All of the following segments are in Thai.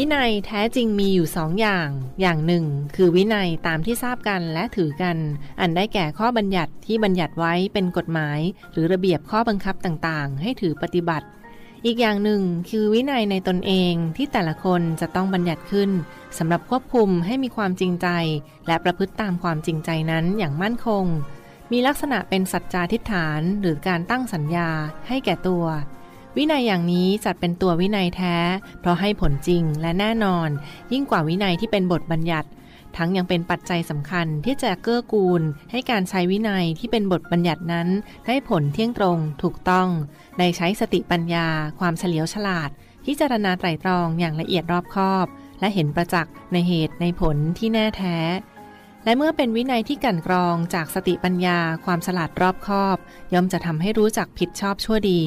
วินัยแท้จริงมีอยู่สองอย่าง อย่างหนึ่ง คือวินัยตามที่ทราบกันและถือกัน อันได้แก่ข้อบัญญัติที่บัญญัติไว้เป็นกฎหมาย หรือระเบียบข้อบังคับต่างๆ ให้ถือปฏิบัติ อีกอย่างหนึ่งคือวินัยในตนเองที่แต่ละคนจะต้องบัญญัติขึ้นสำหรับควบคุมให้มีความจริงใจ และประพฤติตามความจริงใจนั้นอย่างมั่นคง มีลักษณะเป็นสัจจาทิฏฐานหรือการตั้งสัญญาให้แก่ตัว วินัยอย่างนี้จัดเป็นตัววินัยแท้ เพราะให้ผลจริงและแน่นอน ยิ่งกว่าวินัยที่เป็นบทบัญญัติ ทั้งยังเป็นปัจจัยสำคัญที่จะเกื้อกูล ให้การใช้วินัยที่เป็นบทบัญญัตินั้น ได้ผลเที่ยงตรงถูกต้องได้ใช้สติปัญญา ความเฉลียวฉลาดพิจารณาไตรตรองอย่างละเอียดรอบคอบ และเห็นประจักษ์ในเหตุในผลที่แน่แท้ และเมื่อเป็นวินัยที่กั่นกรองจากสติปัญญา ความฉลาดรอบคอบ ย่อมจะทำให้รู้จักผิดชอบชั่วดี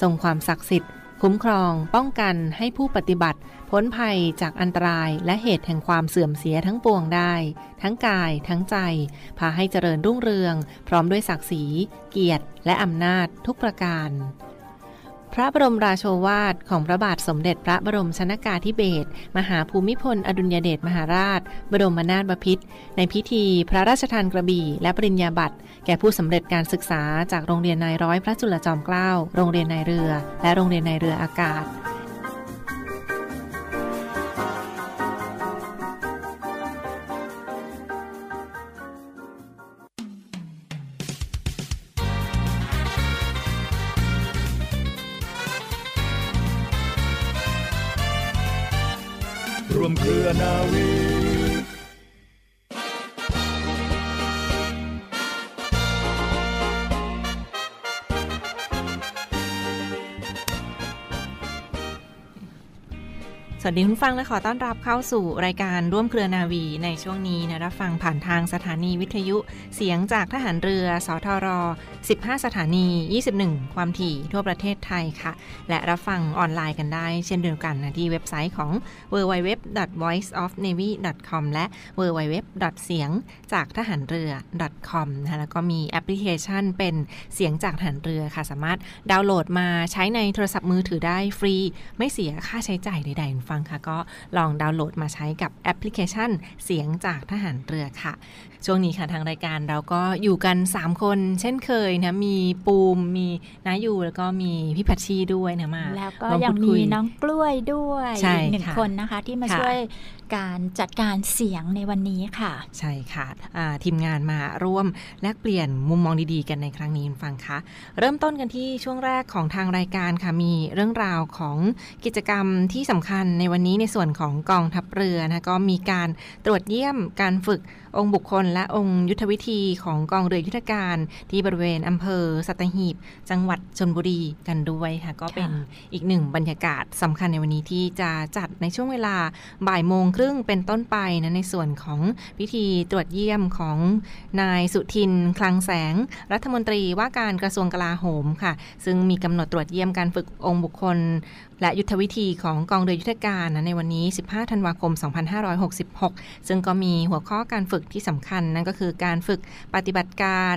ทรงความศักดิ์สิทธิ์ คุ้มครอง ป้องกันให้ผู้ปฏิบัติ พ้นภัยจากอันตรายและเหตุแห่งความเสื่อมเสียทั้งปวงได้ ทั้งกาย ทั้งใจ พาให้เจริญรุ่งเรือง พร้อมด้วยศักดิ์ศรี เกียรติ และอำนาจทุกประการ พระบรมราโชวาทของพระบาทสมเด็จพระบรมชนากาธิเบศรมหาภูมิพล อดุลยเดชมหาราช บรมนาถบพิตรในพิธีพระราชทานกระบี่ และปริญญาบัตรแก่ผู้สำเร็จการศึกษาจากโรงเรียนนายร้อยพระจุลจอมเกล้า โรงเรียนนายเรือ และโรงเรียนนายเรืออากาศ สวัสดีคุณฟังและขอต้อนรับเข้าสู่รายการร่วมเครือนาวีในช่วงนี้นะรับฟังผ่านทางสถานีวิทยุเสียงจากทหารเรือ สทร 15 สถานี 21 ความถี่ทั่วประเทศไทยค่ะ และรับฟังออนไลน์กันได้ เช่นเดียวกันนะที่เว็บไซต์ของ www.voiceofnavy.com และ www. เสียงจากทหารเรือ .com นะคะแล้วก็มีแอปพลิเคชันเป็นเสียงจากทหารเรือค่ะ สามารถดาวน์โหลดมาใช้ในโทรศัพท์มือถือได้ฟรี ไม่เสียค่าใช้จ่ายใดๆคุณฟังค่ะ ก็ลองดาวน์โหลดมาใช้กับแอปพลิเคชันเสียงจากทหารเรือค่ะ ช่วงนี้ค่ะทางรายการเราก็อยู่กัน 3 คน เช่นเคยนะมีปูมมีนายูแล้วก็มีพี่พัชชีด้วยนะมาแล้วก็ร่วยังพูดคุมีน้องกล้วยด้วยใช่อีกหนึ่งค่ะคนนะคะที่มาค่ะช่วยการจัดการเสียงในวันนี้ค่ะ ใช่ค่ะอ่าทีมงานมาร่วมแลกเปลี่ยนมุมมองดีๆ กันในครั้งนี้คุณฟังคะเริ่มต้นกันที่ช่วงแรกของทางรายการค่ะมีเรื่องราวของกิจกรรมที่สำคัญในวันนี้ในส่วนของกองทัพเรือนะก็มีการตรวจเยี่ยมการฝึก องค์บุคคลและองค์ยุทธวิธีของกองเรือยุทธการที่บริเวณอำเภอสัตหีบ จังหวัดชนบุรีกันด้วยค่ะ ก็เป็นอีกหนึ่งบรรยากาศสำคัญในวันนี้ที่จะจัดในช่วงเวลาบ่ายโมงครึ่งเป็นต้นไปนะในส่วนของพิธีตรวจเยี่ยมของนายสุทินคลังแสง รัฐมนตรีว่าการกระทรวงกลาโหมค่ะ ซึ่งมีกำหนดตรวจเยี่ยมการฝึกองค์บุคคล และยุทธวิธีของกองเรือยุทธการนะในวันนี้ 15 ธันวาคม 2566 ซึ่งก็มีหัวข้อการฝึกที่สำคัญนั่นก็คือการฝึกปฏิบัติการ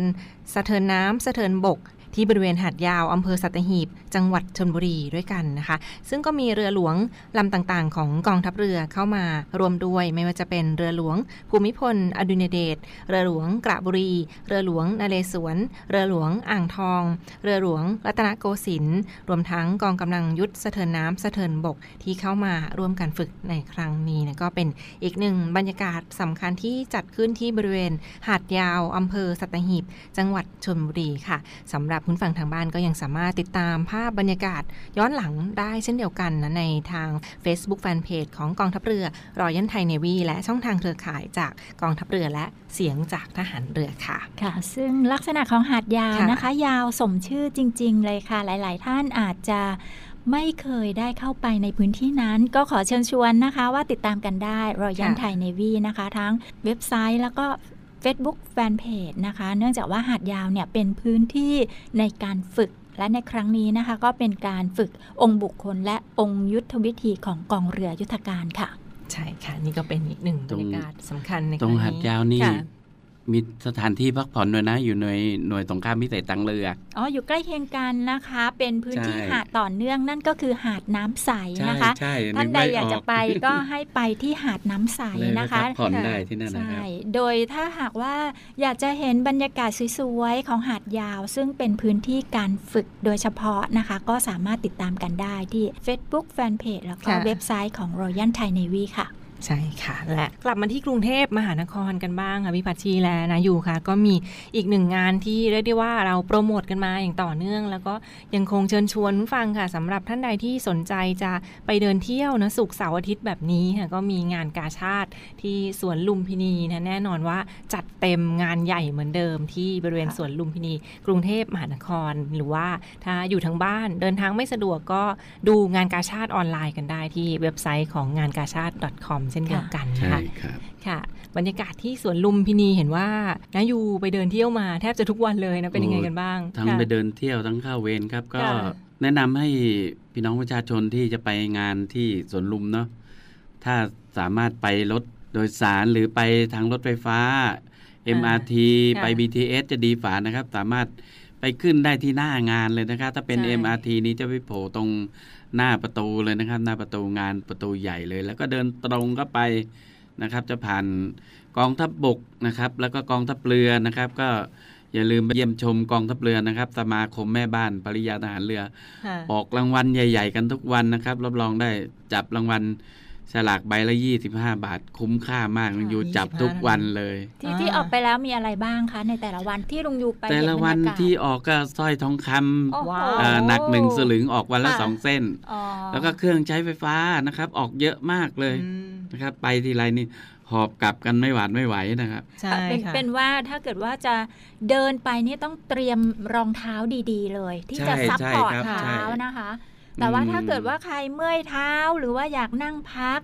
สะเทินน้ำสะเทินบก ที่บริเวณหาดยาวอำเภอสัตหีบ จังหวัดชนบุรีด้วยกันนะคะ ซึ่งก็มีเรือหลวงลำต่างๆ ของกองทัพเรือเข้ามารวมด้วยไม่ว่าจะเป็นเรือหลวง ภูมิพล อดุลยเดชเรือหลวงกระบุรี เรือหลวงนเรศวรเรือหลวงอ่างทอง เรือหลวงรัตนโกสินทร์รวมทั้งกองกำลังยุทธสะเทินน้ำสะเทินบกที่เข้ามาร่วมการฝึกในครั้งนี้นะก็เป็นอีกหนึ่งบรรยากาศสำคัญที่จัดขึ้นที่บริเวณหาดยาวอำเภอสัตหีบ จังหวัดชนบุรีค่ะสำหรับคุณฟังทางบ้านก็ยังสามารถติดตามภาพบรรยากาศย้อนหลังได้เช่นเดียวกันนะในทาง Facebook Fanpage ของกองทัพเรือรอยันไทยเนวีและช่องทางเครือข่ายจากกองทัพเรือและเสียงจากทหารเรือค่ะค่ะ ซึ่งลักษณะของหาดยาวค่ะนะคะ ยาวสมชื่อจริง ๆ เลยค่ะ หลาย ๆ ท่านอาจจะไม่เคยได้เข้าไปในพื้นที่นั้น ก็ขอเชิญชวนนะคะว่าติดตามกันได้รอยันค่ะไทยเนวีนะคะ ทั้งเว็บไซต์แล้วก็ Facebook Fanpage นะคะ เนื่องจากว่าหาดยาวเนี่ยเป็นพื้นที่ในการฝึกและในครั้งนี้นะคะ ก็เป็นการฝึกองค์บุคคลและองค์ยุทธวิธีของกองเรือยุทธการค่ะ ใช่ค่ะ นี่ก็เป็นอีกหนึ่งบตรรงรยากาศสำคัญในตรงคหารั้ดนี้ยาวนี่ค่ะ มีสถานที่พักผ่อนด้วยนะ อยู่หน่วยหน่วยสงครามพิเศษตังเรืออ๋ออยู่ใกล้เคียงกันนะคะ เป็นพื้นที่ใช่หาดต่อเนื่องนั่นก็คือหาดน้ำใสใช่นะคะใช่ท่านกใดไม่อยากจะไปก็ให้ไปที่หาดน้ำใสเลยไปนะคะพักผ่อนค่ะได้ที่นั่นนะคใช่รับโดยถ้าหากว่าอยากจะเห็นบรรยากาศสวยๆของหาดยาว ซึ่งเป็นพื้นที่การฝึกโดยเฉพาะนะคะ ก็สามารถติดตามกันได้ที่ Facebook Fanpage แล้วก็ค่ะเว็บไซต์ของ Royal Thai Navy ค่ะ ใช่ค่ะและกลับมาที่กรุงเทพมหานครกันบ้างค่ะพี่พัชชีและนาอยู่ค่ะ ก็มีอีกหนึ่งงานที่เรียกได้ว่าเราโปรโมทกันมาอย่างต่อเนื่อง แล้วก็ยังคงเชิญชวนฟังค่ะสำหรับท่านใดที่สนใจจะไปเดินเที่ยวนะสุกร์เสาร์อาทิตย์แบบนี้ค่ะก็มีงานกาชาติที่สวนลุมพินีนะแน่นอนว่าจัดเต็มงานใหญ่เหมือนเดิมที่บริเวณสวนลุมพินี กรุงเทพมหานคร หรือว่าถ้าอยู่ทางบ้านเดินทางไม่สะดวกก็ดูงานกาชาติออนไลน์กันได้ที่เว็บไซต์ของงานกาชาติ .com เช่นเดียวกันใช่ค่ะครับค่ะบรรยากาศที่สวนลุมพินีเห็นว่านายูไปเดินเที่ยวมาแทบจะทุกวันเลยนะเป็นยังไงกันบ้าง ทั้งค่ะไปเดินเที่ยวทั้งเข้าเวรครับ ก็ค่ะแนะนำให้พี่น้องประชาชนที่จะไปงานที่สวนลุมเนาะถ้าสามารถไปรถโดยสารหรือไปทางรถไฟฟ้า MRT ค่ะไป BTS จะดีฝานะครับ สามารถไปขึ้นได้ที่หน้างานเลยนะครับ ถ้าเป็นใช่ MRT นี้จะไปโผล่ตรง หน้าประตูเลยนะครับ หน้าประตูงานประตูใหญ่เลย แล้วก็เดินตรงก็ไปนะครับ จะผ่านกองทัพบบกนะครับ แล้วก็กองทัพเรือนะครับ ก็อย่าลืมไปเยี่ยมชมกองทัพเรือนะครับ สมาคมแม่บ้านปริยาทหารเรือค่ะออกรางวัลใหญ่ ๆ กันทุกวันนะครับ รับรองได้จับรางวัล ฉลากใบละ25บาท คุ้มค่ามากค่ะลุงยูจับทุกวันเลย ที่อ่าที่ออกไปแล้วมีอะไรบ้างคะ ในแต่ละวันที่ลุงยูไป แต่ละเห็บรวันรยากาศที่ออกก็สร้อยทองคโอ้โหว้าวำอ่าหนักหนึ่งสลึงออกวันละค่ะสองเส้นอ๋อแล้วก็เครื่องใช้ไฟฟ้านะครับ ออกเยอะมากเลยอืมนะครับ ไปทีไรนี่หอบกลับกันไม่หวาดไม่ไหวนะครับใช่เป็นค่ะเป็นว่าถ้าเกิดว่าจะเดินไปนี่ต้องเตรียมรองเท้าดี ๆ เลย ที่จะใช่ซับใช่พอร์ตครับเท้าใช่นะคะ แต่ว่าอืมถ้าเกิดว่าใครเมื่อยเท้าหรือว่าอยากนั่งพัก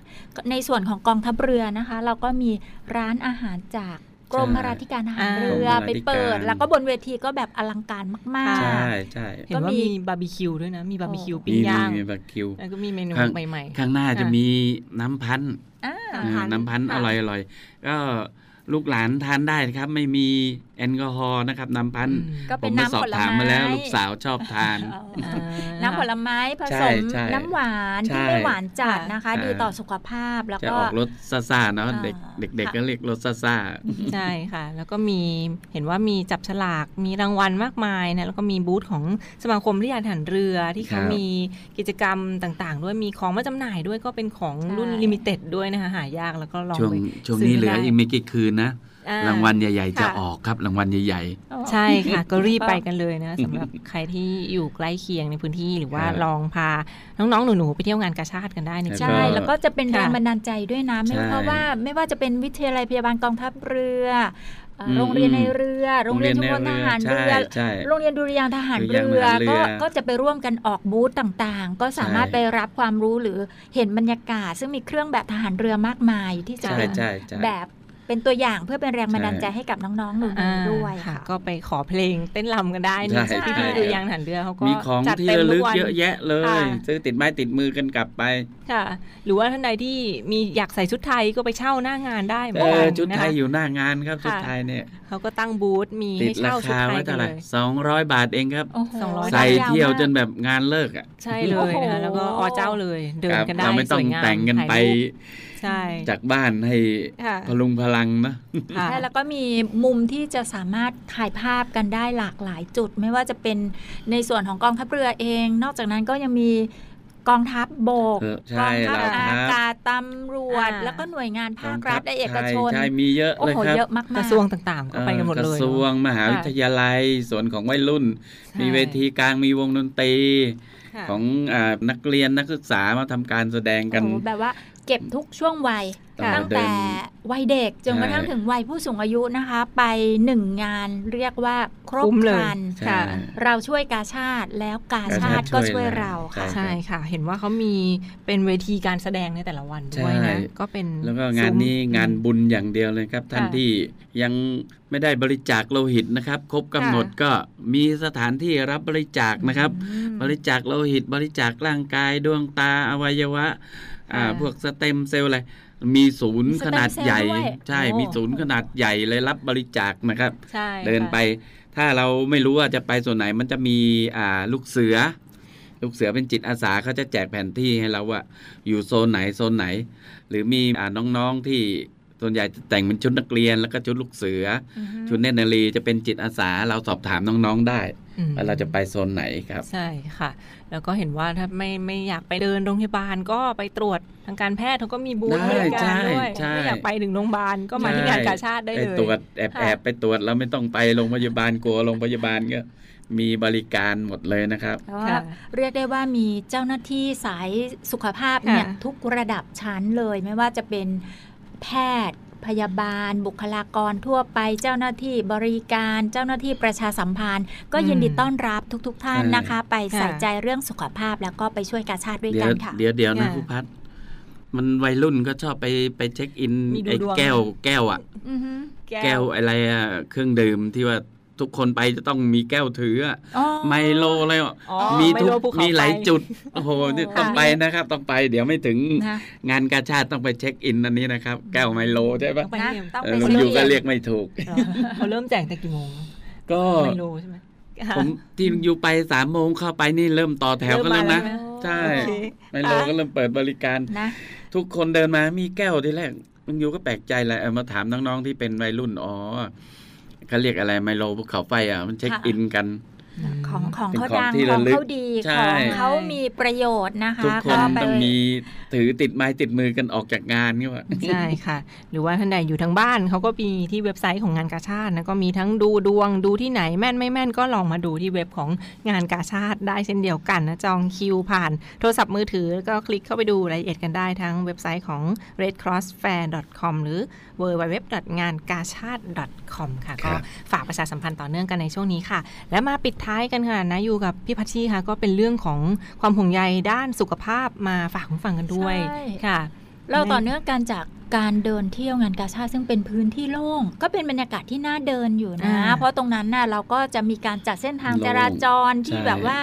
ในส่วนของกองทัพเรือนะคะ เราก็มีร้านอาหารจากกรมพระราธิการทหารเรืออ่าไปเปิด แล้วก็บนเวทีก็แบบอลังการมากใช่ใช่เห็นว่าก็มีมีบาร์บีคิวด้วยนะ มีบาร์บีคิวโอ้ปิ้งย่างมีบักคิวแล้วก็มีเมนูข้างใหม่ข้างหน้าจะค่ะมีน้ำพันธุ์ๆอ่าอ่าเออน้ำพันธุ์อค่ะร่อยอร่อยก็ลูกหลานทานได้นะครับไม่มีแอลกอฮอล์นะครับน้ำพันธุ์อืมก็ผเป็นมไปน้ำสอผบลถามไม้มาแล้วลูกสาวชอบทานอ๋ออ่าน้ำผลไม้ผสมใช่ใช่น้ำหวานใช่ที่ไม่หวานจัดนะคะอ่าดีต่อสุขภาพแล้วจะก็ออกรสซ่าๆเนาะอ่าเด็กเด็กค่ะๆก็เรียกรสซ่าใช่ค่ะ แล้วก็มีเห็นว่ามีจับฉลากมีรางวัลมากมายนะแล้วก็มีบูธของสมาคมที่ยานทหารเรือที่เขามีกิจกรรมต่างๆ ด้วยมีของมาจำหน่ายด้วยก็เป็นของรุ่นลิมิเต็ดด้วยนะคะหายากแล้วก็ลองๆช่วงไปช่วงซื้นี้เหลือได้อีกไม่กี่คืนนะอ่ รางวัลใหญ่ ๆจะค่ะออกครับรางวัลใหญ่ใช่ค่ะ ก็รีบไปกันเลยนะสำหรับใครที่อยู่ใกล้เคียงในพื้นที่หรือว่าครับลองพาน้องๆ หนูๆไปเที่ยวงานกาชาติกันได้ในแล้วช่วใช่งแล้วก็จะเป็นค่ะแรงบันดาลใจด้วยนะไม่ใช่เพราะว่าไม่ว่าจะเป็นวิทยาลัยพยาบาลกองทัพเรือเอ่ออมโรงเรียนในเรือๆโรงเรียนชมรมทหารเรือใช่ใช่โรงเรียนดุริยางค์ทหารดุริยางค์เรือทหารเรือก็ก็จะไปร่วมกันออกบูธต่างๆ ก็สามารถใช่ไปรับความรู้หรือเห็นบรรยากาศ ซึ่งมีเครื่องแบบทหารเรือมากมายที่จะใช่เป็นใช่ใช่แบบ เป็นตัวอย่างเพื่อเป็นแรงบันดาลใจใช่ให้กับน้องๆหนูอ่าๆด้วยค่ะค่ะ ก็ไปขอเพลงเต้นรำกันได้นี่ใช่ที่ใช่ดูยางหันเรือเขาก็มีของจัดที่เต็มระทุลึกกวันเยอะแยะเลยค่ะซื้อติดไม้ติดมือกันกลับไปค่ะ หรือว่าท่านใดที่มีอยากใส่ชุดไทยก็ไปเช่าหน้างานได้เหมือเอนกัอนชุดนะไทยคะอยู่หน้างานครับค่ะชุดไทยเนี่ยเขาก็ตั้งบูธมีติให้ดราเช่าชุดคาไทไว้ยกัเท่านไหเลร่ยสองร้อยบาทเองครับโอ้โหสองร้อยใส่ยาวเที่ยวมากจนแบบงานเลิกอะใช่เลยนะคะแล้วก็อเจ้าเลยเดินครับกันได้เราไม่ต้อสงวยงามแต่งกันไปถ่ายรูป ใช่ จากบ้านให้ค่ะพลุงพลังนะค่ะใช่แล้วก็มีมุมที่จะสามารถถ่ายภาพกันได้หลากหลายจุด ไม่ว่าจะเป็นในส่วนของกองทัพเรือเอง นอกจากนั้นก็ยังมีกองทัพบกเออกใช่องทัพเราทัพอากาศตำรวจอ่าแล้วก็หน่วยงานภาครัฐและเอกชนใช่ใช่มีเยอะโอ้เลยโหครับเยอะมากๆกระทรวงต่างๆก็ไปกันหมดเลยกระทรวงมหาวิทยาลัยส่วนของวัยรุ่นใช่มีเวทีกลางมีวงดนตรีค่ะของอานักเรียนนักศึกษามาทำการแสดงกันโอ้โหแบบว่า เก็บทุกช่วงวัยค่ะตั้งเดิแต่น วัยเด็กจนใช่กระทั่งถึงวัยผู้สูงอายุนะคะ ไปหนึ่งงานเรียกว่าครบคุ้มคเลยรันใช่ค่ะ เราช่วยกาชาติแล้วกาชากาชาติติก็ช่ช่ววยยเราเราค่ะใช่ใช่ค่ะ เห็นว่าเขามีเป็นเวทีการแสดงในแต่ละวันด้วยใช่นะก็เป็นแล้วก็งานนี้ซุ้มงานบุญอย่างเดียวเลยครับ ท่านค่ะที่ยังไม่ได้บริจาคโลหิตนะครับ ครบกำหนดค่ะก็มีสถานที่รับบริจาคนะครับอืมบริจาคโลหิตบริจาคร่างกายดวงตาอวัยวะอ่าค่ะพวกสเต็มเซลล์อะไร มีศูนย์มีสขเต็มนาดใหญ่เซลล์ด้วยใช่โอ้มีศูนย์ขนาดใหญ่เลยรับบริจาคนะครับใช่เดินค่ะไป ถ้าเราไม่รู้ว่าจะไปส่วนไหนมันจะมีอ่าลูกเสือ ลูกเสือเป็นจิตอาสาเขาจะแจกแผนที่ให้เราว่า อยู่โซนไหนโซนไหน หรือมีอ่าน้องๆที่ส่วนใหญ่จะแต่งเป็นชุดนักเรียนแล้วก็ชุดลูกเสืออือฮึอชุดเนตรนารีจะเป็นจิตอาสาเราสอบถามน้องๆได้อืม ว่าเราจะไปโซนไหนครับ ใช่ค่ะ แล้วก็เห็นว่าถ้าไม่ไม่อยากไปเดินโรงพยาบาลก็ไปตรวจทางการแพทย์เขาก็มีบูธได้บริการด้วยใช่ไม่อยากไปถึงโรงพยาบาลก็มาที่งานกาชาติได้ไปเลยตรวจแอบค่ะแอบไปตรวจเราไม่ต้องไปโรงพยาบาลกลัวโรงพยาบาลก็มีบริการหมดเลยนะครับแต่ว่าค่ะเรียกได้ว่ามีเจ้าหน้าที่สายสุขภาพเนี่ยค่ะทุกระดับชั้นเลยไม่ว่าจะเป็นแพทย์ พยาบาล บุคลากรทั่วไป เจ้าหน้าที่บริการ เจ้าหน้าที่ประชาสัมพันธ์ ก็ยินดีต้อนรับทุกๆท่านใช่นะคะ ไปค่ะใส่ใจเรื่องสุขภาพแล้วก็ไปช่วยกาชาติด้วยเดี๋กัยวนค่ะ เดี๋ยวเดี๋ยวนะค่ะครูพัดมันวัยรุ่นก็ชอบไปไปเช็คอินมีดูไอ้ดวงแก้วแก้วอะอือฮึแก้วอะไรอะเครื่องดื่มที่ว่า ทุกคนไปจะต้องมีแก้วถืออะอ๋อไมโลอะไรอะอ๋อมีไทุกโลภูเขมีหลายไฟจุดโอ้โหนี่ค่ะต้องไปนะครับ ต้องไปเดี๋ยวไม่ถึงนะงานกาชาติต้องไปเช็คอินอันนี้นะครับ แก้วไมโลใช่ปะต้องไปนะเรียนต้องเอไปอลุงซื้ยูก็องเรียกไม่ถูกเหรอเขาเริ่มแจกแต่กี่โมงก็ไม่รู้ใช่ไหมผมที่ลุงยูไปสามโมงเข้าไปนี่เริ่มต่อแถวกันแล้วนะเริ่มมาแล้วใช่โอเคไมโลก็เริ่มเปิดบริการนะทุกคนเดินมามีแก้วที่แรกลุงยูก็แปลกใจแหละเออมาถามน้องๆที่เป็นวัยรุ่นอ๋อ เขาเรียกอะไรไมโลภูเขาไฟอะมันเช็คอินกัน ของของเป็นเขาของดังที่ขระองลึกเขาดีใช่ของเขามีประโยชน์นะคะทุกคนก็ไปต้องมีถือติดไม้ติดมือกันออกจากงานนี่ว่าใช่ค่ะ หรือว่าท่านใดอยู่ทางบ้านเขาก็มีที่เว็บไซต์ของงานกาชาตินะก็มีทั้งดูดวงดูที่ไหนแม่นไม่แม่นก็ลองมาดูที่เว็บของงานกาชาติได้เช่นเดียวกันนะจองคิวผ่านโทรศัพท์มือถือแล้วก็คลิกเข้าไปดูรายละเอียดกันได้ทั้งเว็บไซต์ของ redcrossfair.com หรือ www.ngankachate.com ค่ะครัก็บฝากประชาสัมพันธ์ต่อเนื่องกันในช่วงนี้ค่ะ และมาปิดท้ายกันค่ะนะอยู่กับพี่พัชชีค่ะ ก็เป็นเรื่องของความห่วงใยด้านสุขภาพมาฝากคุณฟังกันด้วยใช่ค่ะ เราต่อเนื่องกันจาก การเดินเที่ยวงานกาชาติซึ่งเป็นพื้นที่โล่ง ก็เป็นบรรยากาศที่น่าเดินอยู่นะอ่าเพราะตรงนั้นน่ะเราก็จะมีการจัดเส้นทางโล่งจราจรที่ใช่แบบว่า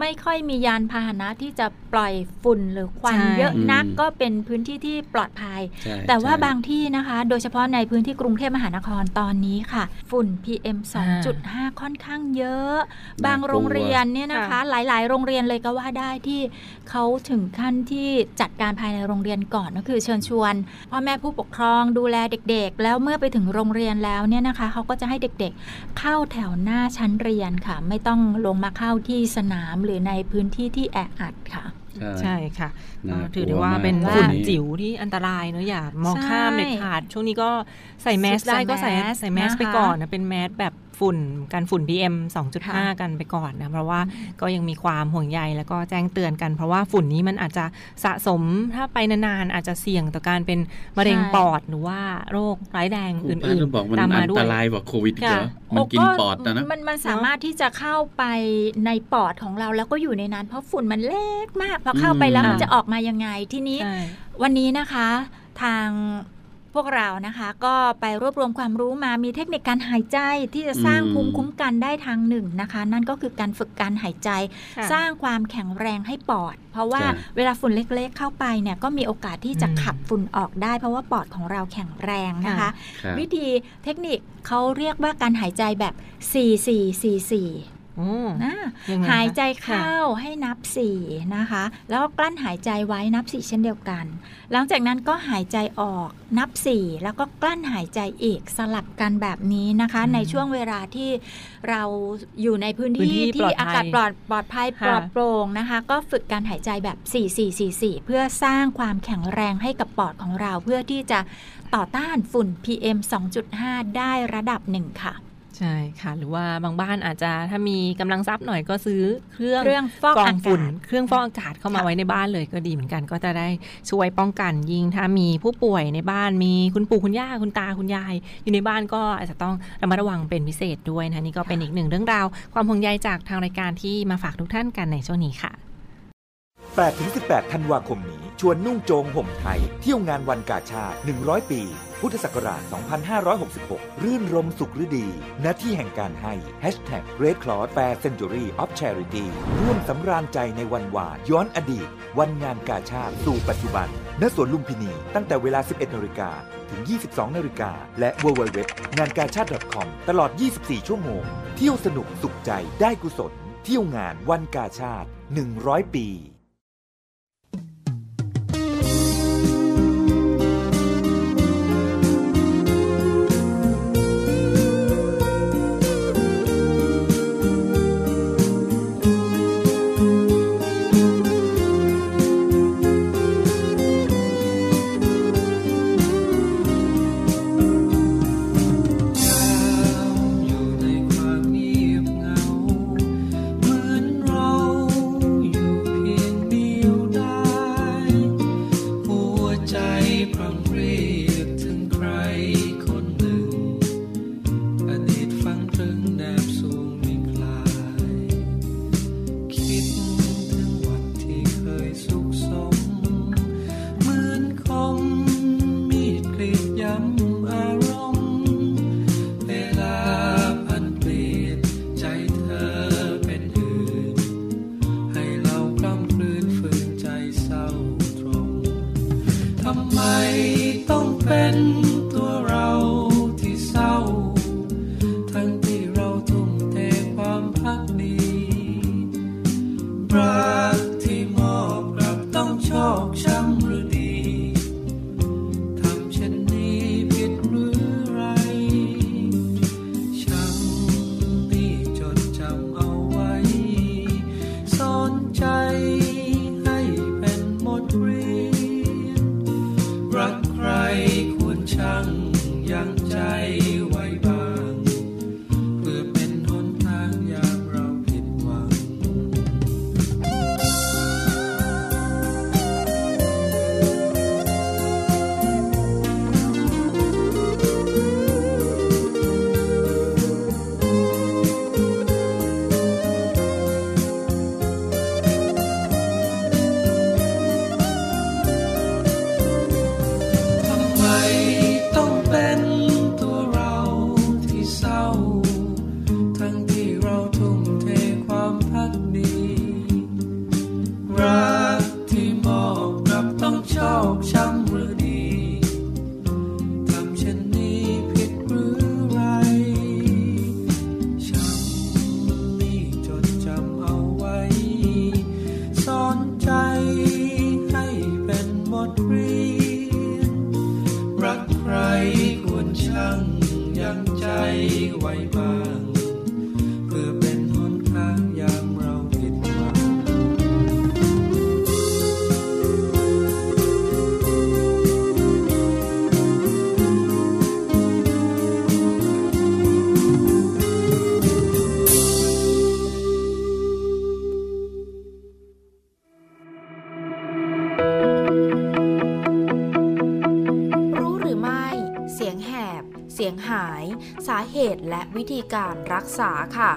ไม่ค่อยมียานพาหนะที่จะปล่อยฝุ่นหรือควันใช่เยอะนักอืมก็เป็นพื้นที่ที่ปลอดภัยใช่แต่ว่าใช่บางที่นะคะ โดยเฉพาะในพื้นที่กรุงเทพมหานครตอนนี้ค่ะ ฝุ่น PM 2.5 ค่อนข้างเยอะ บางโรงเรียนเนี่ยนะคะค่ะหลาย ๆ โรงเรียนเลยก็ว่าได้ที่เขาถึงขั้นที่จัดการภายในโรงเรียนก่อนก็คือเชิญชวนพ่อแม่ผู้ปกครองดูแลเด็กๆ แล้วเมื่อไปถึงโรงเรียนแล้วเนี่ยนะคะเขาก็จะให้เด็กๆ เข้าแถวหน้าชั้นเรียนค่ะ ไม่ต้องลงมาเข้าที่สนามหรือในพื้นที่ที่แออัดค่ะ ใช่ค่ะน่าก็ ถือลัได้ว่ามาเป็นตอฝุ่นนี้จิ๋วที่อันตรายเนอะอย่ามองใช่ข้ามเด็ดขาด ช่วงนี้ก็ใส่แมสใส่ได้ก็ใส่แมสใส่แมสนะคะไปก่อนนะเป็นแมสแบบฝุ่นกันฝุ่น PM 2.5 กันไปก่อนนะเพราะว่าก็ยังมีความห่วงใยแล้วก็แจ้งเตือนกัน เพราะว่าฝุ่นนี้มันอาจจะสะสมถ้าไปนานๆอาจจะเสี่ยงต่อการเป็นมะเร็งใช่ปอดหรือว่าโรคร้ายแรงครูอื่ป้านต้องบอกมันๆตามมาอันด้วตยรายกว่าโควิดอีกเหรอค่ะมันกินโปอดนะนะมันมันสามารถที่จะเข้าไปในปอดของเราแล้วก็อยู่ในนั้น เพราะฝุ่นมันเล็กมากพอเข้าไปแล้วอืมมันจะออกมายังไงทีนี้ใช่วันนี้นะคะทางพวกเรานะคะก็ไปรวบรวมความรู้มามีเทคนิคการหายใจที่จะสร้างอืมภูมิคุ้มกันได้ทางหนึ่งนะคะ นั่นก็คือการฝึกการหายใจค่ะสร้างความแข็งแรงให้ปอด เพราะว่าใช่เวลาฝุ่นเล็กๆ เข้าไปเนี่ยก็มีโอกาสที่จะอืมขับฝุ่นออกได้ เพราะว่าปอดของเราแข็งแรงนะคะค่ะครับวิธีเทคนิคเขาเรียกว่าการหายใจแบบ 4 4 4 4โอ้ นะยังไงคะหายใจค่ะเข้าให้นับ4นะคะ แล้วก็กลั้นหายใจไว้นับ4เช่นเดียวกัน หลังจากนั้นก็หายใจออกนับ4แล้วก็กลั้นหายใจอีกสลับกันแบบนี้นะคะอืมในช่วงเวลาที่เราอยู่ในพื้นพื้นที่ที่ปลอที่ดภัยอากาศปลอดปลอดภัยค่ะปลอดโปร่งนะคะ ก็ฝึกการหายใจแบบ 4 4 4 4 เพื่อสร้างความแข็งแรงให้กับปอดของเราเพื่อที่จะต่อต้านฝุ่น PM 2.5 ได้ระดับหนึ่งค่ะ ใช่ค่ะ หรือว่าบางบ้านอาจจะถ้ามีกำลังทรัพย์หน่อยก็ซื้อเครื่องเครื่องฟอกกรออางฝุ่นกาศเครื่องฟอกอากาศเข้ามาค่ะไว้ในบ้านเลยก็ดีเหมือนกันก็จะได้ช่วยป้องกันยิ่งถ้ามีผู้ป่วยในบ้านมีคุณปู่คุณย่าคุณตาคุณยาย อยู่ในบ้านก็อาจจะต้องระมัดระวังเป็นพิเศษด้วยนะนี่ก็เป็นอีกหนึ่งเรื่องราว ความห่วงใยจากทางรายการที่มาฝากทุกท่านกันในช่วงนี้ค่ะ8-18ธันวาคมนี้ ชวนนุ่งโจงห่มไทย เที่ยวงานวันกาชาติ 100 ปี พุทธศักราช 2566 รื่นรมสุขฤดี หน้าที่แห่งการให้ Hashtag Red Cross Fair Century of Charity ร่วมสำราญใจในวันวานย้อนอดีต วันงานกาชาติสู่ปัจจุบัน ณ สวนลุมพินี ตั้งแต่เวลา 11นาฬิกาถึง 22นาฬิกาและ www งานกาชาติ .com ตลอด 24 ชั่วโมง เที่ยวสนุกสุขใจได้กุศล เที่ยวงานวันกาชาติ 100 ปี ต้ ครควรช่างยังใจไว้บ้าง วิธีการรักษาค่ะ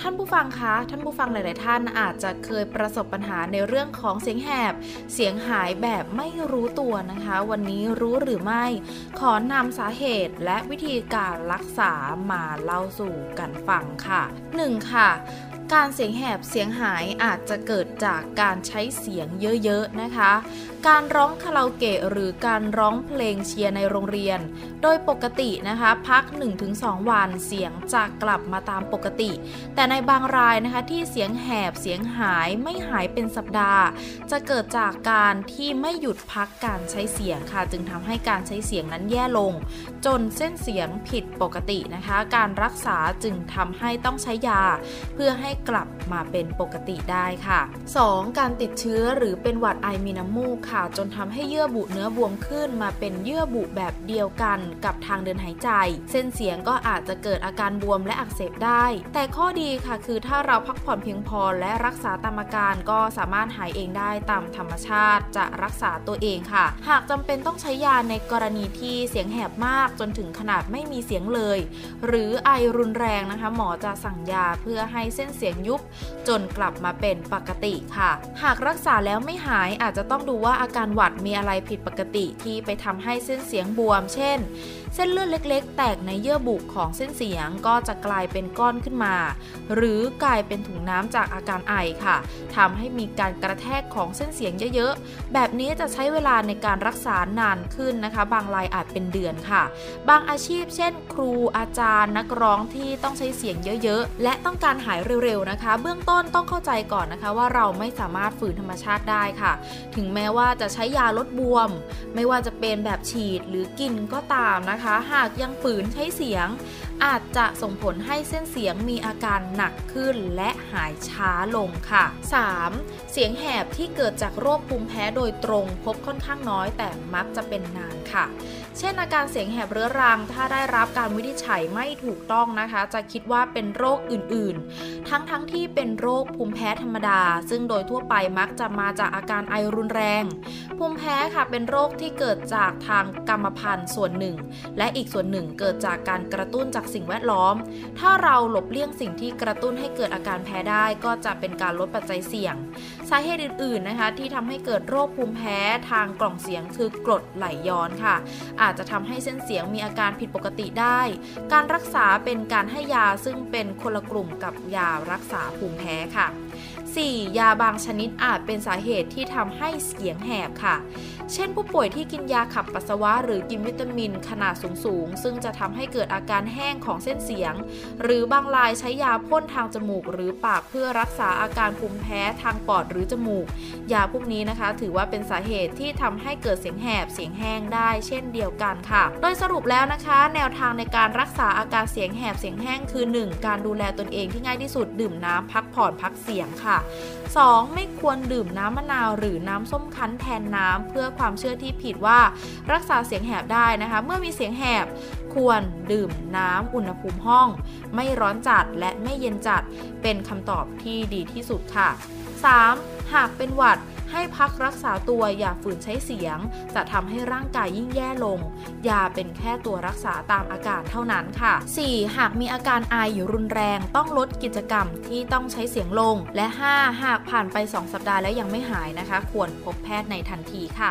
ท่านผู้ฟังคะ ท่านผู้ฟังหลาย ๆ ท่านอาจจะเคยประสบปัญหาในเรื่องของเสียงแหบ เสียงหายแบบไม่รู้ตัวนะคะ วันนี้รู้หรือไม่ ขอนำสาเหตุและวิธีการรักษามาเล่าสู่กันฟังค่ะ 1. ค่ะ การเสียงแหบเสียงหายอาจจะเกิดจากการใช้เสียงเยอะๆนะคะ การร้องคาราโอเกะหรือการร้องเพลงเชียร์ในโรงเรียน โดยปกตินะคะพัก 1-2 วันเสียงจะกลับมาตามปกติ แต่ในบางรายนะคะที่เสียงแหบเสียงหายไม่หายเป็นสัปดาห์ จะเกิดจากการที่ไม่หยุดพักการใช้เสียงค่ะ จึงทำให้การใช้เสียงนั้นแย่ลง จนเส้นเสียงผิดปกตินะคะ การรักษาจึงทำให้ต้องใช้ยา เพื่อให้กลับมาเป็นปกติได้ค่ะ 2. การติดเชื้อหรือเป็นหวัดไอมีน้ำมูกค่ะ จนทำให้เยื่อบุเนื้อบวมขึ้นมาเป็นเยื่อบุแบบเดียวกันกับทางเดินหายใจ เส้นเสียงก็อาจจะเกิดอาการบวมและอักเสบได้ แต่ข้อดีค่ะคือถ้าเราพักผ่อนเพียงพอและรักษาตามอาการก็สามารถหายเองได้ตามธรรมชาติจะรักษาตัวเองค่ะ หากจำเป็นต้องใช้ยาในกรณีที่เสียงแหบมากจนถึงขนาดไม่มีเสียงเลย หรือไอรุนแรงนะคะ หมอจะสั่งยาเพื่อให้เส้นเสียงยุบ จนกลับมาเป็นปกติค่ะ หากรักษาแล้วไม่หายอาจจะต้องดูว่าอาการหวัดมีอะไรผิดปกติที่ไปทำให้เส้นเสียงบวม เช่น เส้นเลือดเล็กๆ แตกในเยื่อบุของเส้นเสียงก็จะกลายเป็นก้อนขึ้นมา หรือกลายเป็นถุงน้ำจากอาการไอค่ะทำให้มีการกระแทกของเส้นเสียงเยอะๆ แบบนี้จะใช้เวลาในการรักษานานขึ้นนะคะ บางรายอาจเป็นเดือนค่ะ บางอาชีพเช่น ครูอาจารย์นักร้องที่ต้องใช้เสียงเยอะๆ และต้องการหายเร็วๆนะคะ เบื้องต้นต้องเข้าใจก่อนนะคะว่าเราไม่สามารถฝืนธรรมชาติได้ค่ะ ถึงแม้ว่าจะใช้ยาลดบวม ไม่ว่าจะเป็นแบบฉีดหรือกินก็ตามนะคะนะคะ หากยังฝืนใช้เสียง อาจจะส่งผลให้เส้นเสียงมีอาการหนักขึ้นและหายช้าลงค่ะ 3. เสียงแหบที่เกิดจากโรคภูมิแพ้โดยตรงพบค่อนข้างน้อยแต่มักจะเป็นนานค่ะ เช่นอาการเสียงแหบเรื้อรัง ถ้าได้รับการวินิจฉัยไม่ถูกต้องนะคะ จะคิดว่าเป็นโรคอื่นๆ ทั้งๆทที่เป็นโรคภูมิแพ้ธรรมดา ซึ่งโดยทั่วไปมักจะมาจากอาการไอรุนแรง ภูมิแพ้ค่ะเป็นโรคที่เกิดจากทางกรรมพันธุ์ส่วนหนึ่ง และอีกส่วนหนึ่งเกิดจากการกระตุ้นจากสิ่งแวดล้อม ถ้าเราหลบเลี่ยงสิ่งที่กระตุ้นให้เกิดอาการแพ้ได้ก็จะเป็นการลดปัจจัยเสี่ยง สาเหตุอื่นๆนะคะที่ทำให้เกิดโรคภูมิแพ้ทางกล่องเสียงคือกรดไหลย้อนค่ะอาจจะทำให้เส้นเสียงมีอาการผิดปกติได้ การรักษาเป็นการให้ยาซึ่งเป็นคนละกลุ่มกับยารักษาภูมิแพ้ค่ะ 4. ยาบางชนิดอาจเป็นสาเหตุที่ทำให้เสียงแหบค่ะเช่นผู้ป่วยที่กินยาขับปัสสาวะ หรือกินวิตามินขนาดสูงๆ ซึ่งจะทำให้เกิดอาการแห้งของเส้นเสียง หรือบางรายใช้ยาพ่นทางจมูก หรือปากเพื่อรักษาอาการภูมิแพ้ทางปอดหรือจมูก ยาพวกนี้นะคะ ถือว่าเป็นสาเหตุที่ทำให้เกิดเสียงแหบเสียงแห้งได้เช่นเดียวกันค่ะ โดยสรุปแล้วนะคะ แนวทางในการรักษาอาการเสียงแหบเสียงแห้งคือ 1. การดูแลตนเองที่ง่ายที่สุดดื่มน้ำพักผ่อนพักเสียงค่ะ 2. ไม่ควรดื่มน้ำมะนาวหรือน้ำส้มคั้นแทนน้ำเพื่อความเชื่อที่ผิดว่ารักษาเสียงแหบได้นะคะ เมื่อมีเสียงแหบควรดื่มน้ำอุณหภูมิห้อง ไม่ร้อนจัดและไม่เย็นจัดเป็นคำตอบที่ดีที่สุดค่ะ 3. หากเป็นหวัด ให้พักรักษาตัวอย่าฝืนใช้เสียง จะทำให้ร่างกายยิ่งแย่ลง ยาเป็นแค่ตัวรักษาตามอาการเท่านั้นค่ะ 4. หากมีอาการไออยู่รุนแรง ต้องลดกิจกรรมที่ต้องใช้เสียงลง และ 5. หากผ่านไป 2 สัปดาห์แล้วยังไม่หายนะคะ ควรพบแพทย์ในทันทีค่ะ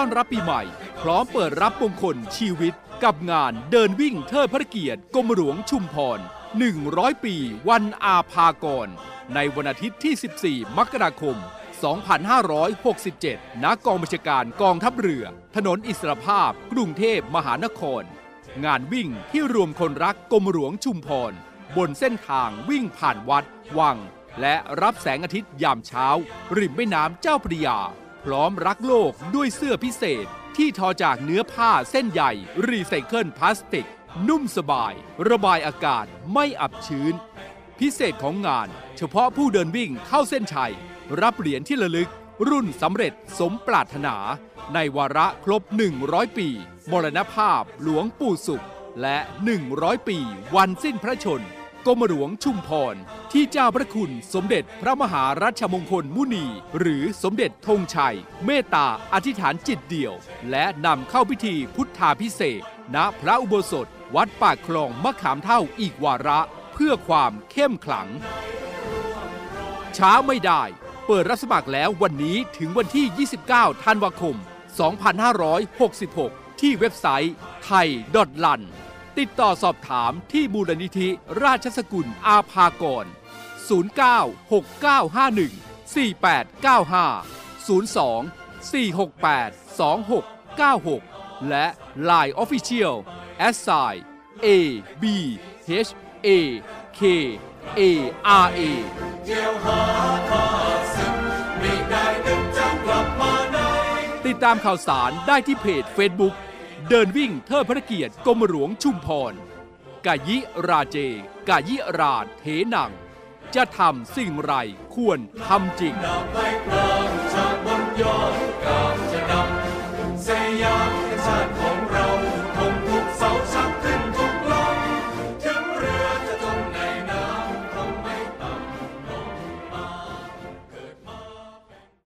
ต้อนรับปีใหม่ พร้อมเปิดรับมงคลชีวิต กับงานเดินวิ่งเทิดพระเกียรติกรมหลวงชุมพร 100 ปีวันอาภากร ในวันอาทิตย์ที่ 14 มกราคม 2567 ณ กองบัญชาการกองทัพเรือ ถนนอิสรภาพ กรุงเทพมหานคร งานวิ่งที่รวมคนรักกรมหลวงชุมพร บนเส้นทางวิ่งผ่านวัด วัง และรับแสงอาทิตย์ยามเช้า ริมแม่น้ำเจ้าพระยา พร้อมรักโลกด้วยเสื้อพิเศษที่ทอจากเนื้อผ้าเส้นใหญ่ รีไซเคิลพลาสติก นุ่มสบาย ระบายอากาศไม่อับชื้น พิเศษของงาน เฉพาะผู้เดินวิ่งเข้าเส้นชัย รับเหรียญที่ระลึก รุ่นสำเร็จสมปรารถนา ในวาระครบ 100 ปี มรณภาพหลวงปู่สุข และ 100 ปี วันสิ้นพระชน กรมหลวงชุมพร ที่เจ้าพระคุณสมเด็จพระมหารัชมงคลมุนี หรือสมเด็จธงชัย เมตตาอธิษฐานจิตเดี่ยว และนำเข้าพิธีพุทธาพิเศษณพระอุโบสถ วัดปากคลองมะขามเท่าอีกวาระเพื่อความเข้มขลัง ช้าไม่ได้ เปิดรับสมัครแล้ววันนี้ถึงวันที่ 29 ธันวาคม 2566 ที่เว็บไซต์ไทยดอทลัน ติดต่อสอบถามที่มูลนิธิ ราชสกุลอาภากร 0969514895 02 468 2696 และ Line Official s i a b h a k a r a ติดตามข่าวสารได้ที่เพจ Facebook เดินวิ่งเทิดพระเกียรติกรมหลวงชุมพร กายิราเจ กายิราเทนัง จะทำสิ่งไรควรทำจริง